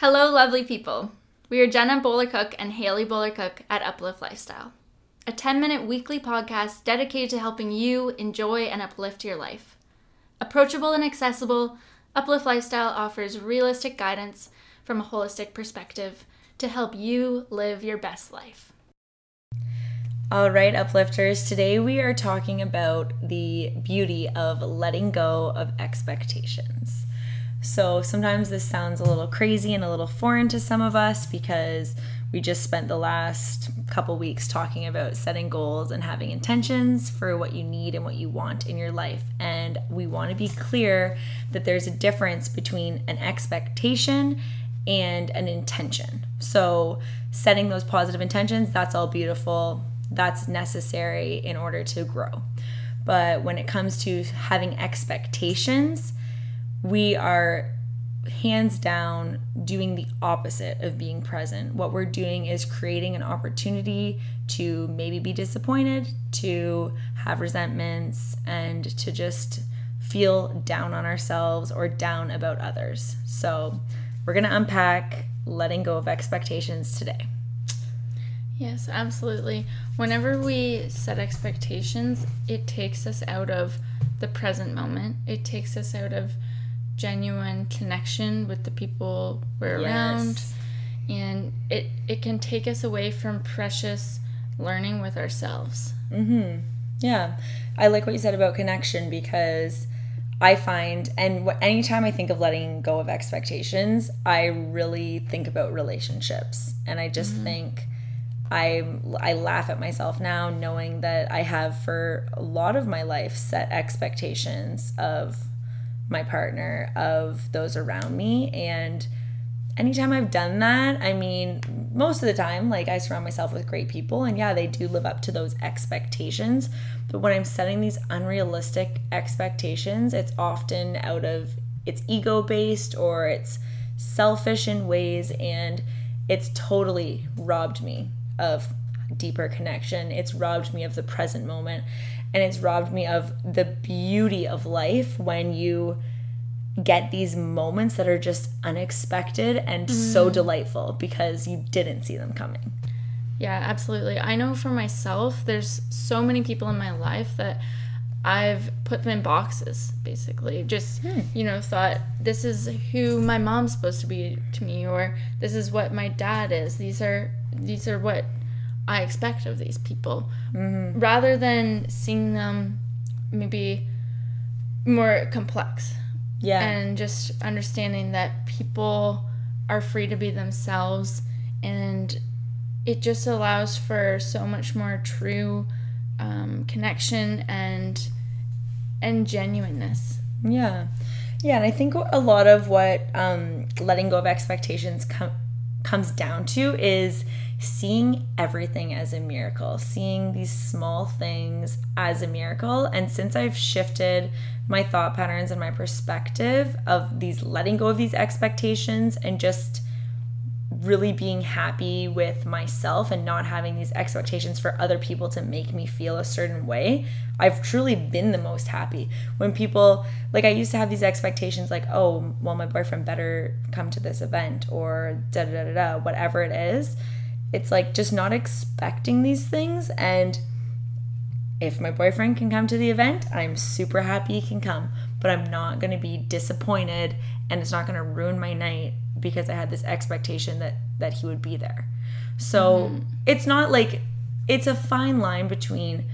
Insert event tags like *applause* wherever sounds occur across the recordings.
Hello, lovely people. We are Jenna Bowler Cook and Haley Bowler Cook at Uplift Lifestyle, a 10 minute weekly podcast dedicated to helping you enjoy and uplift your life. Approachable and accessible, Uplift Lifestyle offers realistic guidance from a holistic perspective to help you live your best life. All right, uplifters, today we are talking about the beauty of letting go of expectations. So sometimes this sounds a little crazy and a little foreign to some of us because we just spent the last couple weeks talking about setting goals and having intentions for what you need and what you want in your life. And we want to be clear that there's a difference between an expectation and an intention. So, setting those positive intentions, that's all beautiful. That's necessary in order to grow. But when it comes to having expectations, we are hands down doing the opposite of being present. What we're doing is creating an opportunity to maybe be disappointed, to have resentments, and to just feel down on ourselves or down about others. So, we're going to unpack letting go of expectations today. Yes, absolutely. Whenever we set expectations, it takes us out of the present moment. It takes us out of genuine connection with the people we're yes. around. And it it can take us away from precious learning with ourselves. Mm-hmm. Yeah. I like what you said about connection because i find and anytime i think of letting go of expectations i really think about relationships. And i just mm-hmm. think I I laugh at myself now knowing that I have for a lot of my life set expectations of my partner, of those around me. And anytime I've done that, I mean, most of the time, like I surround myself with great people, and yeah, they do live up to those expectations. But when I'm setting these unrealistic expectations, it's often out of it's ego based or it's selfish in ways, and it's totally robbed me of deeper connection. It's robbed me of the present moment and it's robbed me of the beauty of life when you get these moments that are just unexpected and mm. so delightful because you didn't see them coming. Yeah, absolutely. I know for myself, there's so many people in my life that I've put them in boxes, basically. Just, hmm. you know, thought this is who my mom's supposed to be to me, or this is what my dad is. These are these are what I expect of these people, mm-hmm. rather than seeing them maybe more complex. Yeah. And just understanding that people are free to be themselves and it just allows for so much more true um, connection and and genuineness. Yeah. Yeah, and I think a lot of what um, letting go of expectations com- comes down to is seeing everything as a miracle, seeing these small things as a miracle. And since I've shifted my thought patterns and my perspective of these letting go of these expectations and just really being happy with myself and not having these expectations for other people to make me feel a certain way, I've truly been the most happy. When people, like, I used to have these expectations, like, oh, well, my boyfriend better come to this event or da da da da, whatever it is it's like just not expecting these things and if my boyfriend can come to the event, I'm super happy he can come, but I'm not to be disappointed and it's not to ruin my night because I had this expectation that that he would be there. So, mm-hmm. it's not like it's a fine line between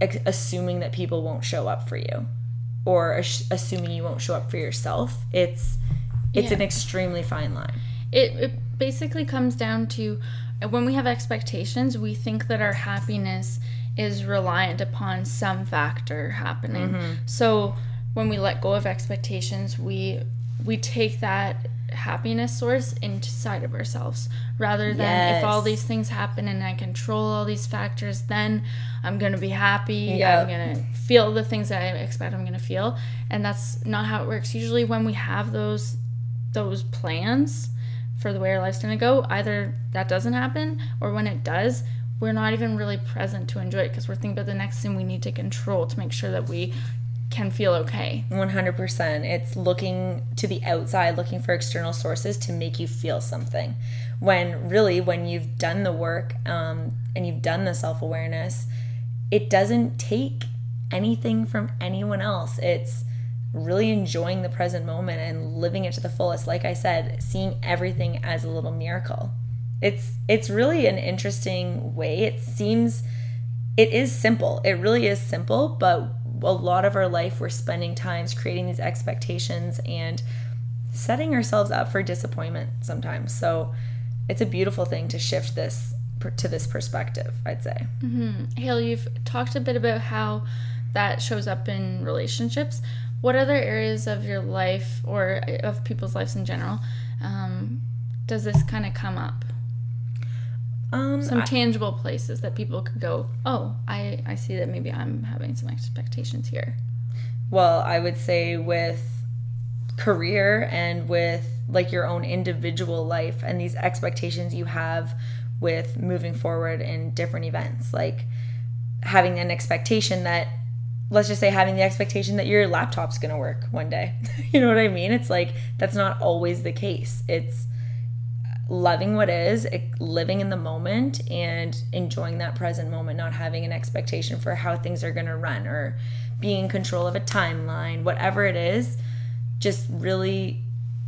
ex- assuming that people won't show up for you or assuming you won't show up for yourself. It's it's yeah. an extremely fine line. It, it basically comes down to when we have expectations, we think that our happiness is reliant upon some factor happening. Mm-hmm. So when we let go of expectations, we we take that happiness source inside of ourselves rather than yes. if all these things happen and I control all these factors, then I'm gonna be happy. Yep. I'm gonna feel the things that I expect I'm gonna feel, and that's not how it works. Usually, when we have those those plans, for the way our life's going to go, either that doesn't happen or when it does, we're not even really present to enjoy it because we're thinking about the next thing we need to control to make sure that we can feel okay. 100%. It's looking to the outside, looking for external sources to make you feel something. When really, when you've done the work um, and you've done the self awareness, it doesn't take anything from anyone else. It's really enjoying the present moment and living it to the fullest. Like I said, seeing everything as a little miracle. It's it's really an interesting way. It seems it is simple. It really is simple, but a lot of our life we're spending times creating these expectations and setting ourselves up for disappointment sometimes. So it's a beautiful thing to shift this to this perspective, I'd say. Mm-hmm. Hale, you've talked a bit about how that shows up in relationships. What other areas of your life or of people's lives in general um, does this kind of come up? Um, some I, tangible places that people could go, oh, I, I see that maybe I'm having some expectations here. Well, I would say with career and with like your own individual life and these expectations you have with moving forward in different events, like having an expectation that let's just say having the expectation that your laptop's going to work one day. *laughs* you know what I mean? It's like that's not always the case. It's loving what is, eh, living in the moment and enjoying that present moment, not having an expectation for how things are going to run or being in control of a timeline, whatever it is, just really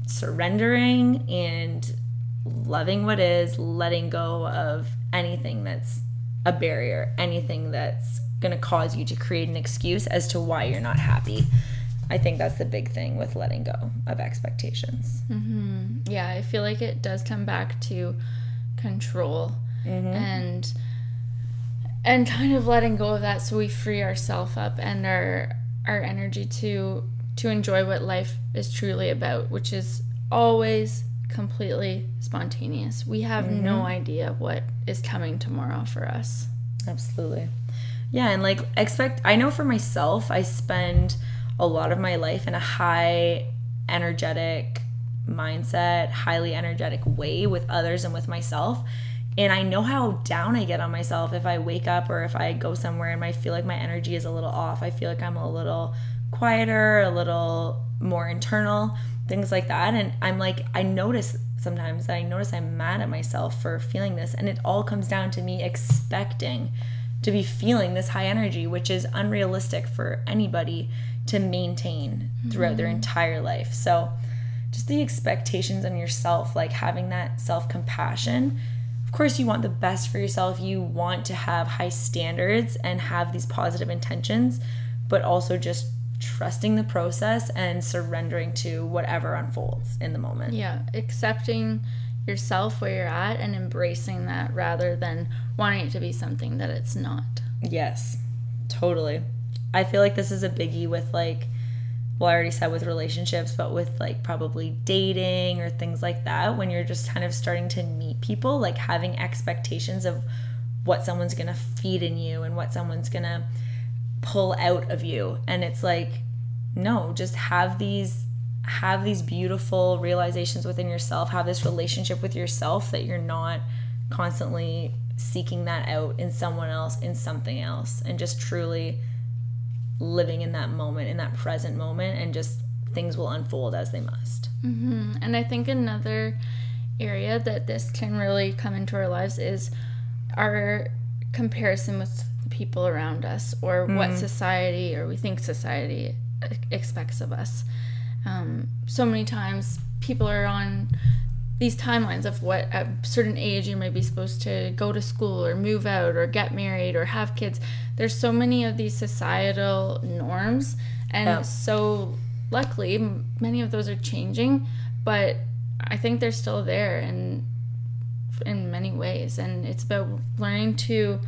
surrendering and loving what is, letting go of anything that's a barrier, anything that's going to cause you to create an excuse as to why you're not happy. I think that's the big thing with letting go of expectations. Mm-hmm. Yeah, I feel like it does come back to control mm-hmm. and and kind of letting go of that so we free ourselves up and our our energy to to enjoy what life is truly about, which is always completely spontaneous. We have mm-hmm. no idea what is coming tomorrow for us. Absolutely. Yeah, and like expect I know for myself, I spend a lot of my life in a high energetic mindset, highly energetic way with others and with myself. And I know how down I get on myself if I wake up or if I go somewhere and I feel like my energy is a little off. I feel like I'm a little quieter, a little more internal, things like that. And I'm like, I notice sometimes that I notice I'm mad at myself for feeling this. And it all comes down to me expecting to be feeling this high energy, which is unrealistic for anybody to maintain throughout mm-hmm. their entire life. So, just the expectations on yourself, like having that self compassion. Of course, you want the best for yourself. You want to have high standards and have these positive intentions, but also just trusting the process and surrendering to whatever unfolds in the moment. Yeah, accepting yourself where you're at and embracing that rather than wanting it to be something that it's not. Yes, totally. I feel like this is a biggie with like, well, I already said with relationships, but with like probably dating or things like that, when you're just kind of starting to meet people, like having expectations of what someone's gonna feed in you and what someone's gonna pull out of you. And it's like, no, just have these have these beautiful realizations within yourself, have this relationship with yourself that you're not constantly seeking that out in someone else, in something else, and just truly living in that moment, in that present moment, and just things will unfold as they must. Mm-hmm. And I think another area that this can really come into our lives is our comparison with people around us or mm-hmm. what society or we think society expects of us. Um, so many times people are on these timelines of what at a certain age you may be supposed to go to school or move out or get married or have kids. There's so many of these societal norms, and yeah. so luckily many of those are changing, but I think they're still there and in many ways. And it's about learning to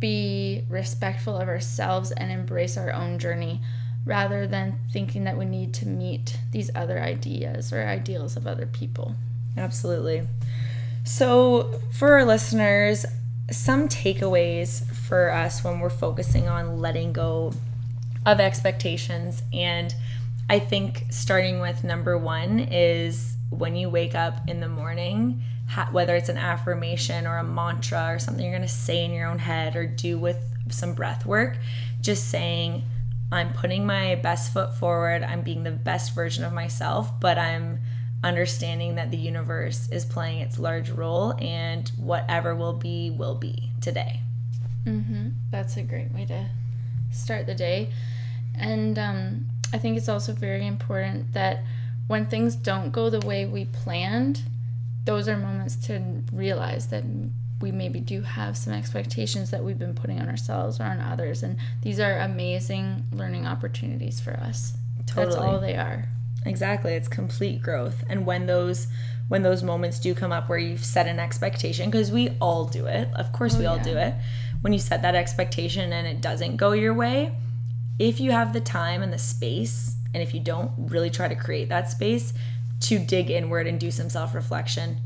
be respectful of ourselves and embrace our own journey rather than thinking that we need to meet these other ideas or ideals of other people. Absolutely. So, for our listeners, some takeaways for us when we're focusing on letting go of expectations. And I think starting with number one is when you wake up in the morning, whether it's an affirmation or a mantra or something you're going to say in your own head or do with some breath work, just saying, I'm putting my best foot forward. I'm being the best version of myself, but I'm understanding that the universe is playing its large role and whatever will be, will be today. Mm-hmm. That's a great way to start the day. And um, I think it's also very important that when things don't go the way we planned, those are moments to realize that we maybe do have some expectations that we've been putting on ourselves or on others. And these are amazing learning opportunities for us. Totally. That's all they are. Exactly. It's complete growth. And when those when those moments do come up where you've set an expectation, because we all do it. Of course oh, we all yeah. do it. When you set that expectation and it doesn't go your way, if you have the time and the space, and if you don't really try to create that space to dig inward and do some self-reflection,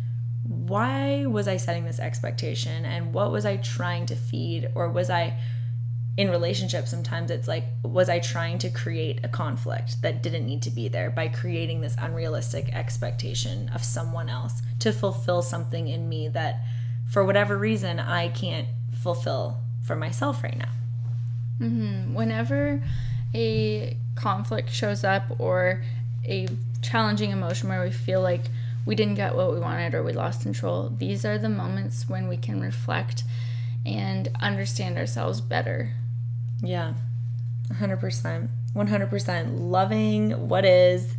why was I setting this expectation and what was I trying to feed or was I in relationships sometimes it's like was I trying to create a conflict that didn't need to be there by creating this unrealistic expectation of someone else to fulfill something in me that for whatever reason I can't fulfill for myself right now. Mm-hmm. Whenever a conflict shows up or a challenging emotion where we feel like we didn't get what we wanted or we lost control, these are the moments when we can reflect and understand ourselves better. Yeah, 100%. 100%. Loving what is,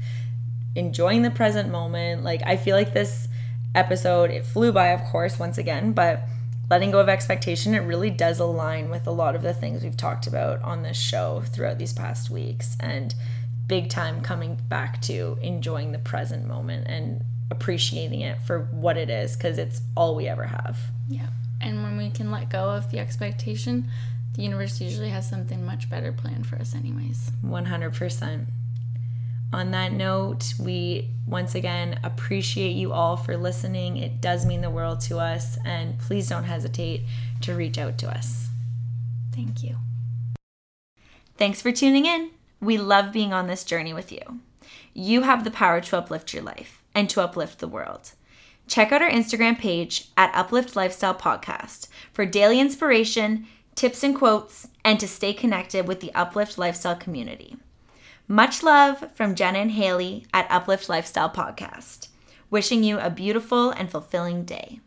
enjoying the present moment. Like, I feel like this episode, it flew by, of course, once again, but letting go of expectation, it really does align with a lot of the things we've talked about on this show throughout these past weeks. And big time coming back to enjoying the present moment and appreciating it for what it is because it's all we ever have. Yeah. And when we can let go of the expectation, the universe usually has something much better planned for us, anyways. 100%. On that note, we once again appreciate you all for listening. It does mean the world to us, and please don't hesitate to reach out to us. Thank you. Thanks for tuning in. We love being on this journey with you. You have the power to uplift your life and to uplift the world. Check out our Instagram page at Uplift Lifestyle Podcast for daily inspiration, tips and quotes, and to stay connected with the Uplift Lifestyle community. Much love from Jenna and Haley at Uplift Lifestyle Podcast. Wishing you a beautiful and fulfilling day.